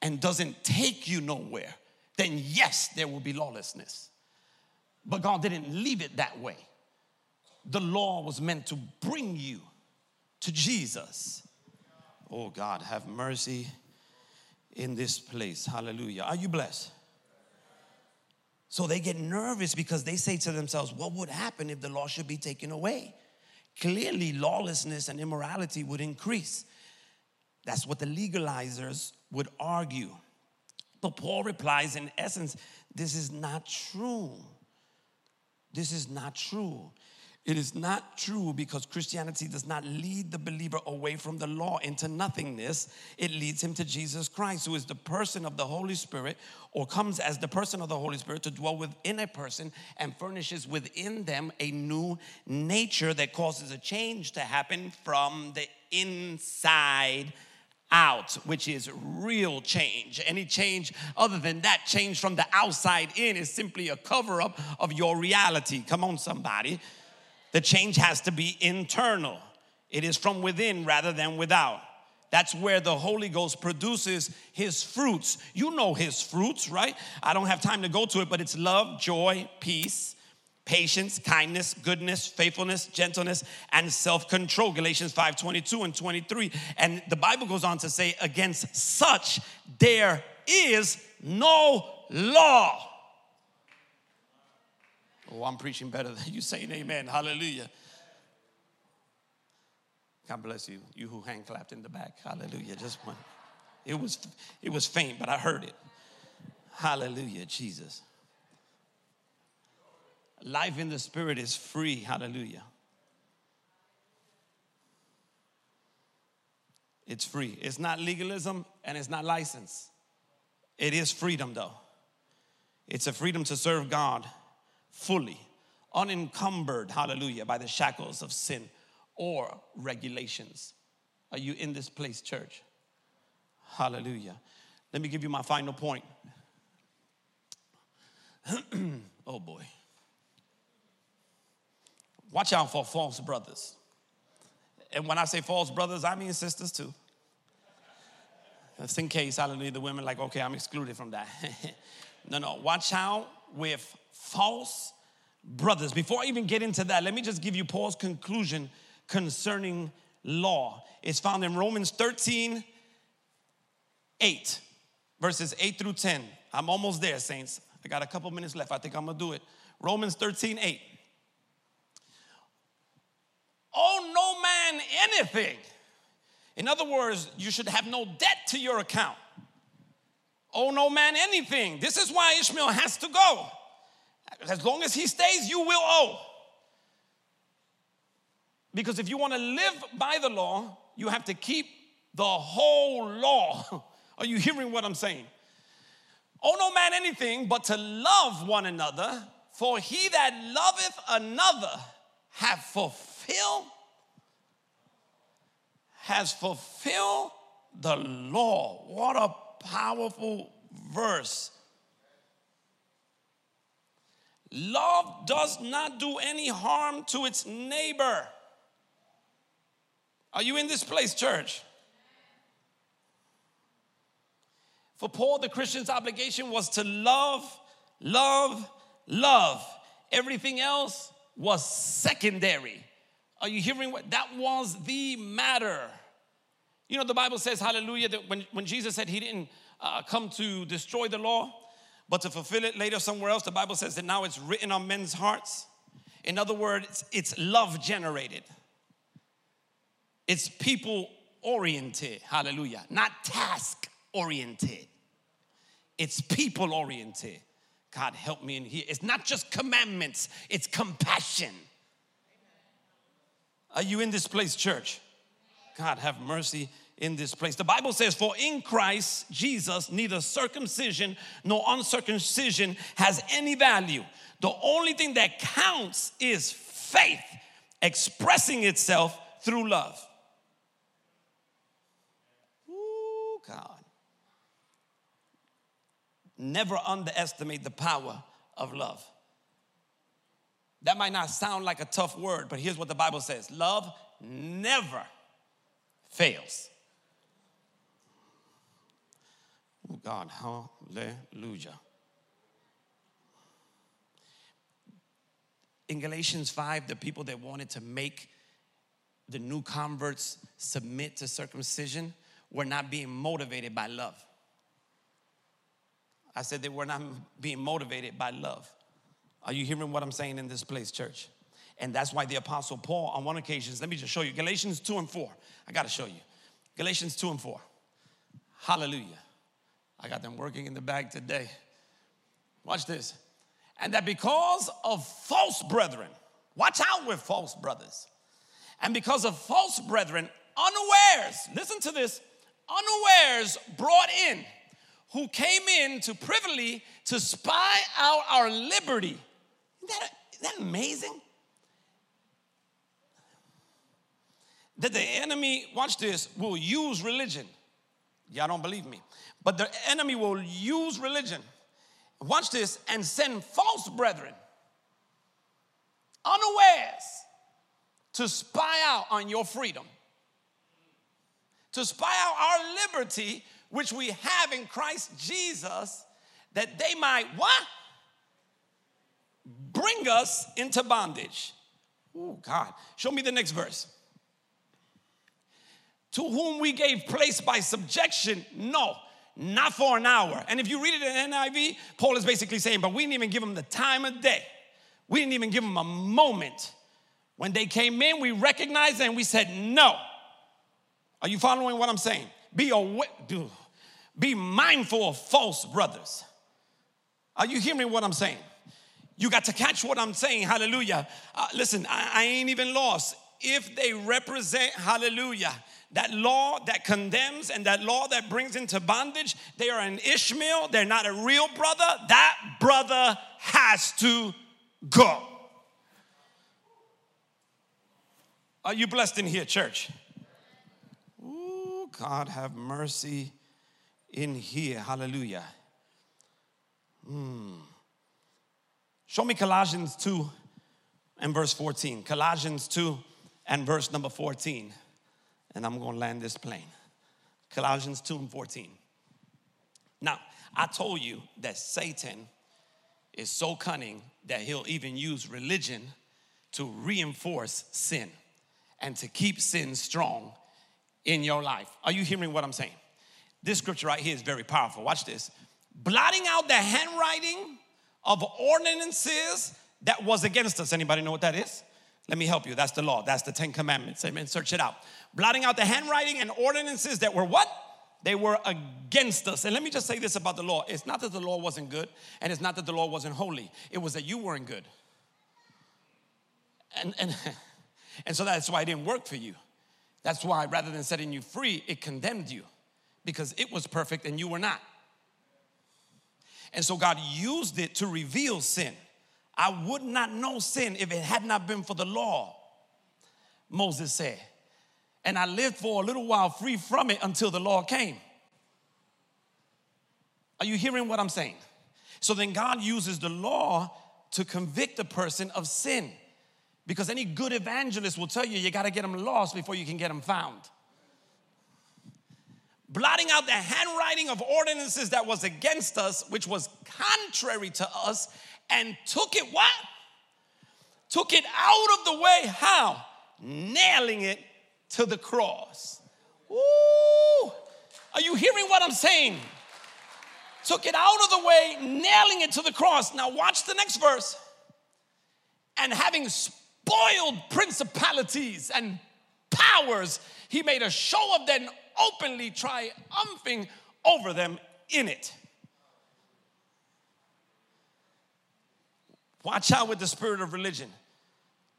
and doesn't take you nowhere, then yes, there will be lawlessness. But God didn't leave it that way. The law was meant to bring you to Jesus. Oh God, have mercy in this place. Hallelujah. Are you blessed? So they get nervous because they say to themselves, What would happen if the law should be taken away? Clearly, lawlessness and immorality would increase. That's what the legalizers would argue. But Paul replies, in essence, this is not true. This is not true. It is not true because Christianity does not lead the believer away from the law into nothingness. It leads him to Jesus Christ, who is the person of the Holy Spirit, or comes as the person of the Holy Spirit to dwell within a person and furnishes within them a new nature that causes a change to happen from the inside out, which is real change. Any change other than that, change from the outside in, is simply a cover up of your reality. Come on, somebody. The change has to be internal, it is from within rather than without. That's where the Holy Ghost produces his fruits. You know his fruits, right? I don't have time to go to it, but it's love, joy, peace patience, kindness, goodness, faithfulness, gentleness, and self-control. Galatians 5 22 and 23. And the Bible goes on to say, against such there is no law. Oh, I'm preaching better than you saying amen. Hallelujah. God bless you. You who hand clapped in the back. Hallelujah. Just one. It was it was faint, but I heard it. Hallelujah, Jesus. Life in the spirit is free. Hallelujah. It's free. It's not legalism and it's not license. It is freedom, though. It's a freedom to serve God fully, unencumbered, hallelujah, by the shackles of sin or regulations. Are you in this place, church? Hallelujah. Let me give you my final point. *clears throat* oh boy. Watch out for false brothers. And when I say false brothers, I mean sisters too. Just in case, hallelujah, the women like, okay, I'm excluded from that. *laughs* no, no, watch out with false brothers. Before I even get into that, let me just give you Paul's conclusion concerning law. It's found in Romans 13, 8, verses 8 through 10. I'm almost there, saints. I got a couple minutes left. I think I'm gonna do it. Romans 13, 8. Oh, no man anything. In other words, you should have no debt to your account. Oh, no man anything. This is why Ishmael has to go. As long as he stays, you will owe. Because if you want to live by the law, you have to keep the whole law. *laughs* Are you hearing what I'm saying? Oh, no man anything but to love one another, for he that loveth another hath fulfilled, has fulfilled the law. What a powerful verse. Love does not do any harm to its neighbor. Are you in this place, church? For Paul, the Christian's obligation was to love, love, love. Everything else was secondary. Are you hearing what? That was the matter. You know, the Bible says, hallelujah, that when, when Jesus said he didn't uh, come to destroy the law, but to fulfill it later somewhere else, the Bible says that now it's written on men's hearts. In other words, it's love generated. It's people oriented, hallelujah, not task oriented. It's people oriented. God help me in here. It's not just commandments, it's compassion. Are you in this place, church? God have mercy in this place. The Bible says, For in Christ Jesus, neither circumcision nor uncircumcision has any value. The only thing that counts is faith expressing itself through love. Ooh, God. Never underestimate the power of love. That might not sound like a tough word, but here's what the Bible says love never fails. God, hallelujah. In Galatians 5, the people that wanted to make the new converts submit to circumcision were not being motivated by love. I said they were not being motivated by love. Are you hearing what I'm saying in this place, church? And that's why the Apostle Paul, on one occasion, let me just show you Galatians 2 and 4. I got to show you. Galatians 2 and 4. Hallelujah. I got them working in the bag today. Watch this. And that because of false brethren, watch out with false brothers. And because of false brethren, unawares, listen to this, unawares brought in, who came in to privily to spy out our liberty. Isn't that, isn't that amazing? That the enemy, watch this, will use religion. Y'all don't believe me. But the enemy will use religion, watch this, and send false brethren unawares to spy out on your freedom, to spy out our liberty, which we have in Christ Jesus, that they might what? Bring us into bondage. Oh, God. Show me the next verse. To whom we gave place by subjection, no not for an hour. And if you read it in NIV, Paul is basically saying, but we didn't even give them the time of day. We didn't even give them a moment. When they came in, we recognized and we said, no, Are you following what I'm saying? Be aware, be mindful of false brothers. Are you hearing what I'm saying? You got to catch what I'm saying. Hallelujah. Uh, listen, I, I ain't even lost. If they represent, hallelujah, that law that condemns and that law that brings into bondage, they are an Ishmael, they're not a real brother, that brother has to go. Are you blessed in here, church? Ooh, God have mercy in here. Hallelujah. Hmm. Show me Colossians 2 and verse 14. Colossians 2 and verse number 14. And I'm going to land this plane. Colossians 2 and 14. Now, I told you that Satan is so cunning that he'll even use religion to reinforce sin and to keep sin strong in your life. Are you hearing what I'm saying? This scripture right here is very powerful. Watch this. Blotting out the handwriting of ordinances that was against us. Anybody know what that is? Let me help you. That's the law. That's the Ten Commandments. Amen. Search it out. Blotting out the handwriting and ordinances that were what? They were against us. And let me just say this about the law. It's not that the law wasn't good, and it's not that the law wasn't holy. It was that you weren't good. And and *laughs* and so that's why it didn't work for you. That's why rather than setting you free, it condemned you because it was perfect and you were not. And so God used it to reveal sin. I would not know sin if it had not been for the law, Moses said. And I lived for a little while free from it until the law came. Are you hearing what I'm saying? So then God uses the law to convict a person of sin. Because any good evangelist will tell you you got to get them lost before you can get them found. Blotting out the handwriting of ordinances that was against us, which was contrary to us, and took it what? Took it out of the way. How? Nailing it to the cross. Ooh, are you hearing what I'm saying? Took it out of the way, nailing it to the cross. Now, watch the next verse. And having spoiled principalities and powers, he made a show of them openly, triumphing over them in it. Watch out with the spirit of religion.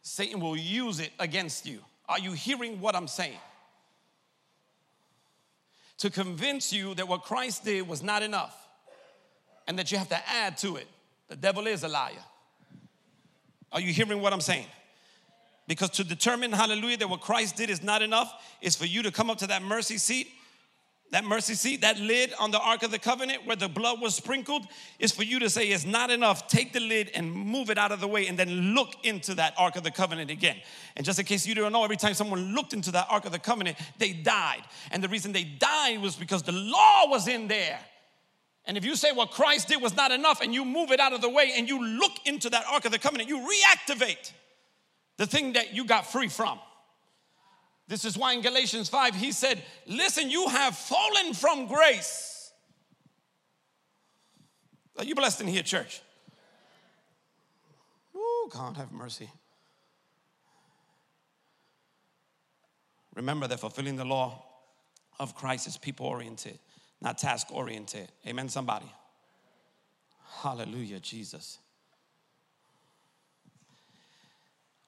Satan will use it against you. Are you hearing what I'm saying? To convince you that what Christ did was not enough and that you have to add to it. The devil is a liar. Are you hearing what I'm saying? Because to determine, hallelujah, that what Christ did is not enough is for you to come up to that mercy seat. That mercy seat, that lid on the Ark of the Covenant where the blood was sprinkled, is for you to say it's not enough. Take the lid and move it out of the way and then look into that Ark of the Covenant again. And just in case you don't know, every time someone looked into that Ark of the Covenant, they died. And the reason they died was because the law was in there. And if you say what Christ did was not enough and you move it out of the way and you look into that Ark of the Covenant, you reactivate the thing that you got free from. This is why in Galatians 5 he said, Listen, you have fallen from grace. Are you blessed in here, church? Oh, God have mercy. Remember that fulfilling the law of Christ is people oriented, not task oriented. Amen, somebody. Hallelujah, Jesus.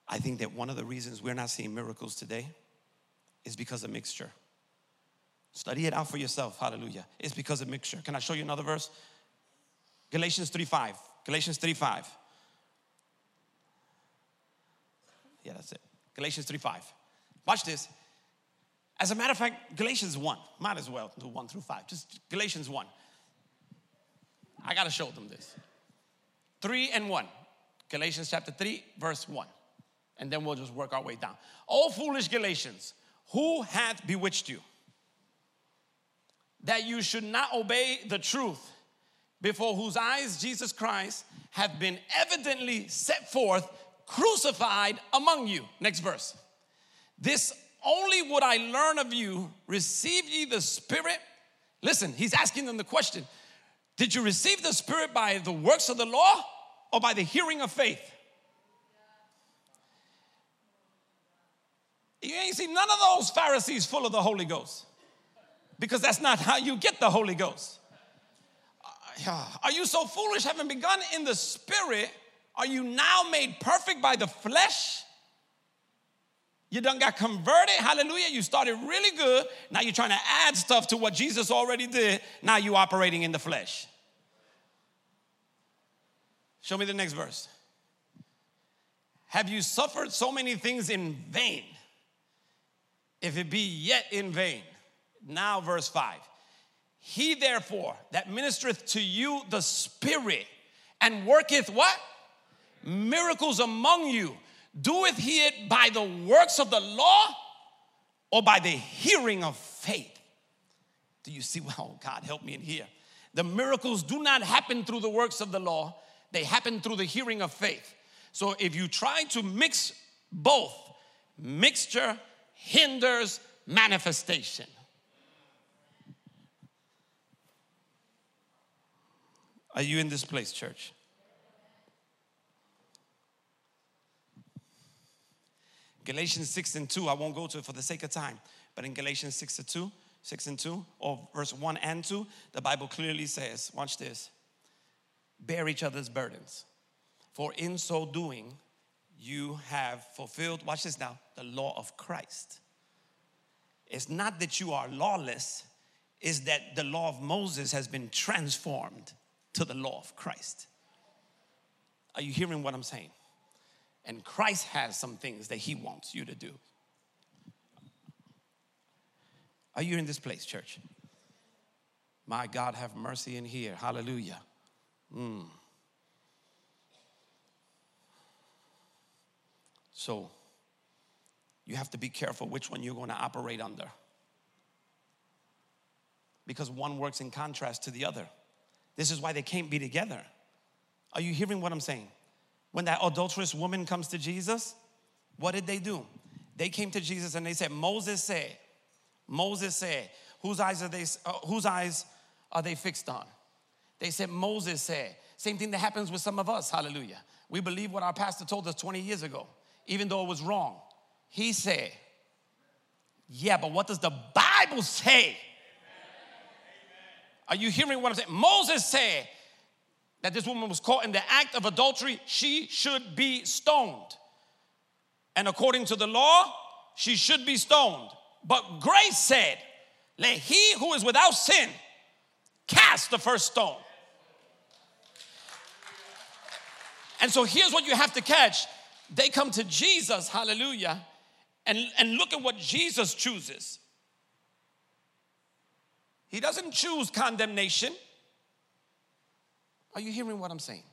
I think that one of the reasons we're not seeing miracles today is because of mixture. Study it out for yourself. Hallelujah. It's because of mixture. Can I show you another verse? Galatians 3:5. Galatians 3:5. Yeah, that's it. Galatians 3:5. Watch this. As a matter of fact, Galatians 1. Might as well do 1 through 5. Just Galatians 1. I got to show them this. 3 and 1. Galatians chapter 3, verse 1 and then we'll just work our way down. O foolish Galatians, who hath bewitched you? That you should not obey the truth, before whose eyes Jesus Christ hath been evidently set forth, crucified among you. Next verse. This only would I learn of you, receive ye the Spirit? Listen, he's asking them the question Did you receive the Spirit by the works of the law or by the hearing of faith? You ain't seen none of those Pharisees full of the Holy Ghost because that's not how you get the Holy Ghost. Uh, are you so foolish, having begun in the spirit? Are you now made perfect by the flesh? You done got converted, hallelujah. You started really good. Now you're trying to add stuff to what Jesus already did. Now you operating in the flesh. Show me the next verse. Have you suffered so many things in vain? If it be yet in vain. Now, verse 5. He therefore that ministereth to you the Spirit and worketh what? Miracles among you. Doeth he it by the works of the law or by the hearing of faith? Do you see? *laughs* Well, God, help me in here. The miracles do not happen through the works of the law, they happen through the hearing of faith. So if you try to mix both, mixture hinders manifestation. Are you in this place, church? Galatians 6 and 2, I won't go to it for the sake of time, but in Galatians 6 and 2, 6 and 2, or verse 1 and 2, the Bible clearly says, watch this, bear each other's burdens. For in so doing, you have fulfilled, watch this now, the law of Christ. It's not that you are lawless, it's that the law of Moses has been transformed to the law of Christ. Are you hearing what I'm saying? And Christ has some things that he wants you to do. Are you in this place, church? My God, have mercy in here. Hallelujah. Mm. So, you have to be careful which one you're going to operate under. Because one works in contrast to the other. This is why they can't be together. Are you hearing what I'm saying? When that adulterous woman comes to Jesus, what did they do? They came to Jesus and they said, Moses said, Moses said, whose eyes are they, uh, whose eyes are they fixed on? They said, Moses said. Same thing that happens with some of us, hallelujah. We believe what our pastor told us 20 years ago, even though it was wrong. He said, Yeah, but what does the Bible say? Are you hearing what I'm saying? Moses said that this woman was caught in the act of adultery, she should be stoned. And according to the law, she should be stoned. But grace said, Let he who is without sin cast the first stone. And so here's what you have to catch they come to Jesus, hallelujah, and, and look at what Jesus chooses. He doesn't choose condemnation. Are you hearing what I'm saying?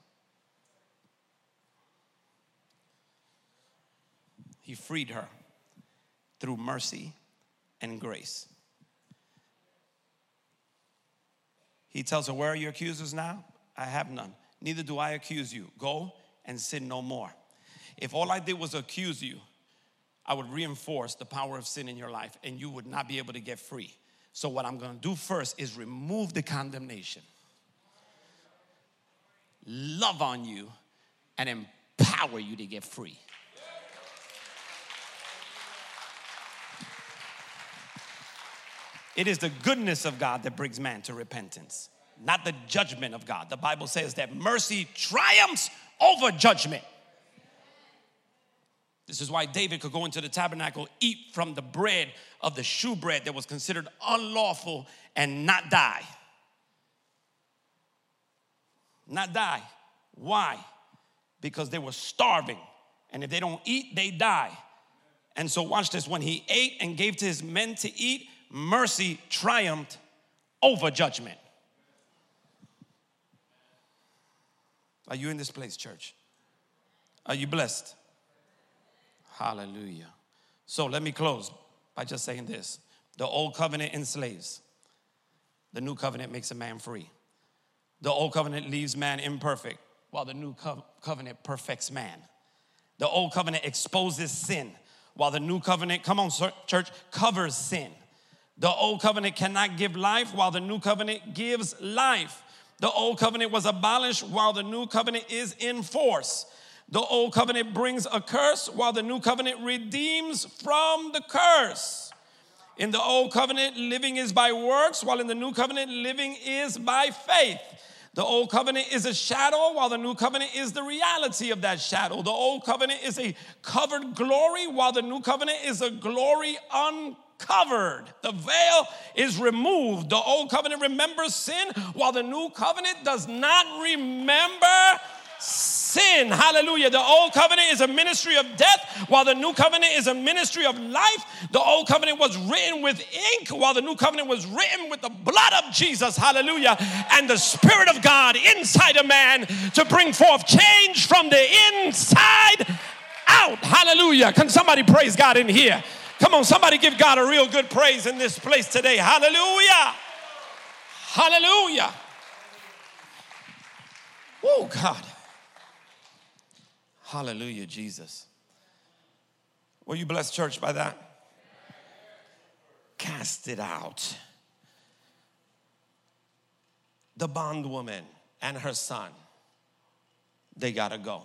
He freed her through mercy and grace. He tells her, Where are your accusers now? I have none. Neither do I accuse you. Go and sin no more. If all I did was accuse you, I would reinforce the power of sin in your life and you would not be able to get free. So, what I'm gonna do first is remove the condemnation, love on you, and empower you to get free. It is the goodness of God that brings man to repentance, not the judgment of God. The Bible says that mercy triumphs over judgment. This is why David could go into the tabernacle, eat from the bread of the shewbread that was considered unlawful and not die. Not die. Why? Because they were starving. And if they don't eat, they die. And so, watch this when he ate and gave to his men to eat, mercy triumphed over judgment. Are you in this place, church? Are you blessed? Hallelujah. So let me close by just saying this the old covenant enslaves, the new covenant makes a man free. The old covenant leaves man imperfect, while the new co- covenant perfects man. The old covenant exposes sin, while the new covenant, come on, church, covers sin. The old covenant cannot give life, while the new covenant gives life. The old covenant was abolished, while the new covenant is in force. The old covenant brings a curse, while the new covenant redeems from the curse. In the old covenant, living is by works, while in the new covenant, living is by faith. The old covenant is a shadow, while the new covenant is the reality of that shadow. The old covenant is a covered glory, while the new covenant is a glory uncovered. The veil is removed. The old covenant remembers sin, while the new covenant does not remember sin. Hallelujah. The old covenant is a ministry of death, while the new covenant is a ministry of life. The old covenant was written with ink, while the new covenant was written with the blood of Jesus. Hallelujah. And the Spirit of God inside a man to bring forth change from the inside out. Hallelujah. Can somebody praise God in here? Come on, somebody give God a real good praise in this place today. Hallelujah. Hallelujah. Oh, God. Hallelujah, Jesus. Were you blessed, church, by that? Cast it out. The bondwoman and her son, they gotta go.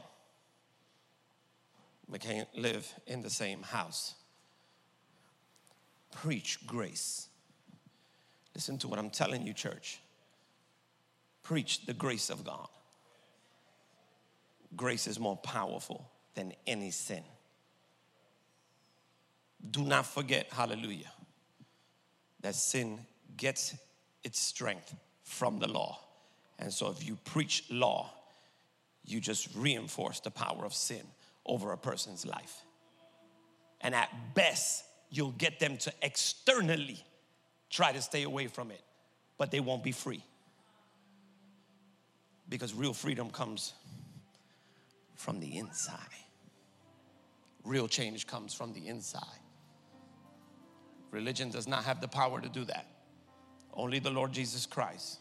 We can't live in the same house. Preach grace. Listen to what I'm telling you, church. Preach the grace of God grace is more powerful than any sin. Do not forget, hallelujah, that sin gets its strength from the law. And so if you preach law, you just reinforce the power of sin over a person's life. And at best, you'll get them to externally try to stay away from it, but they won't be free. Because real freedom comes from the inside. Real change comes from the inside. Religion does not have the power to do that. Only the Lord Jesus Christ.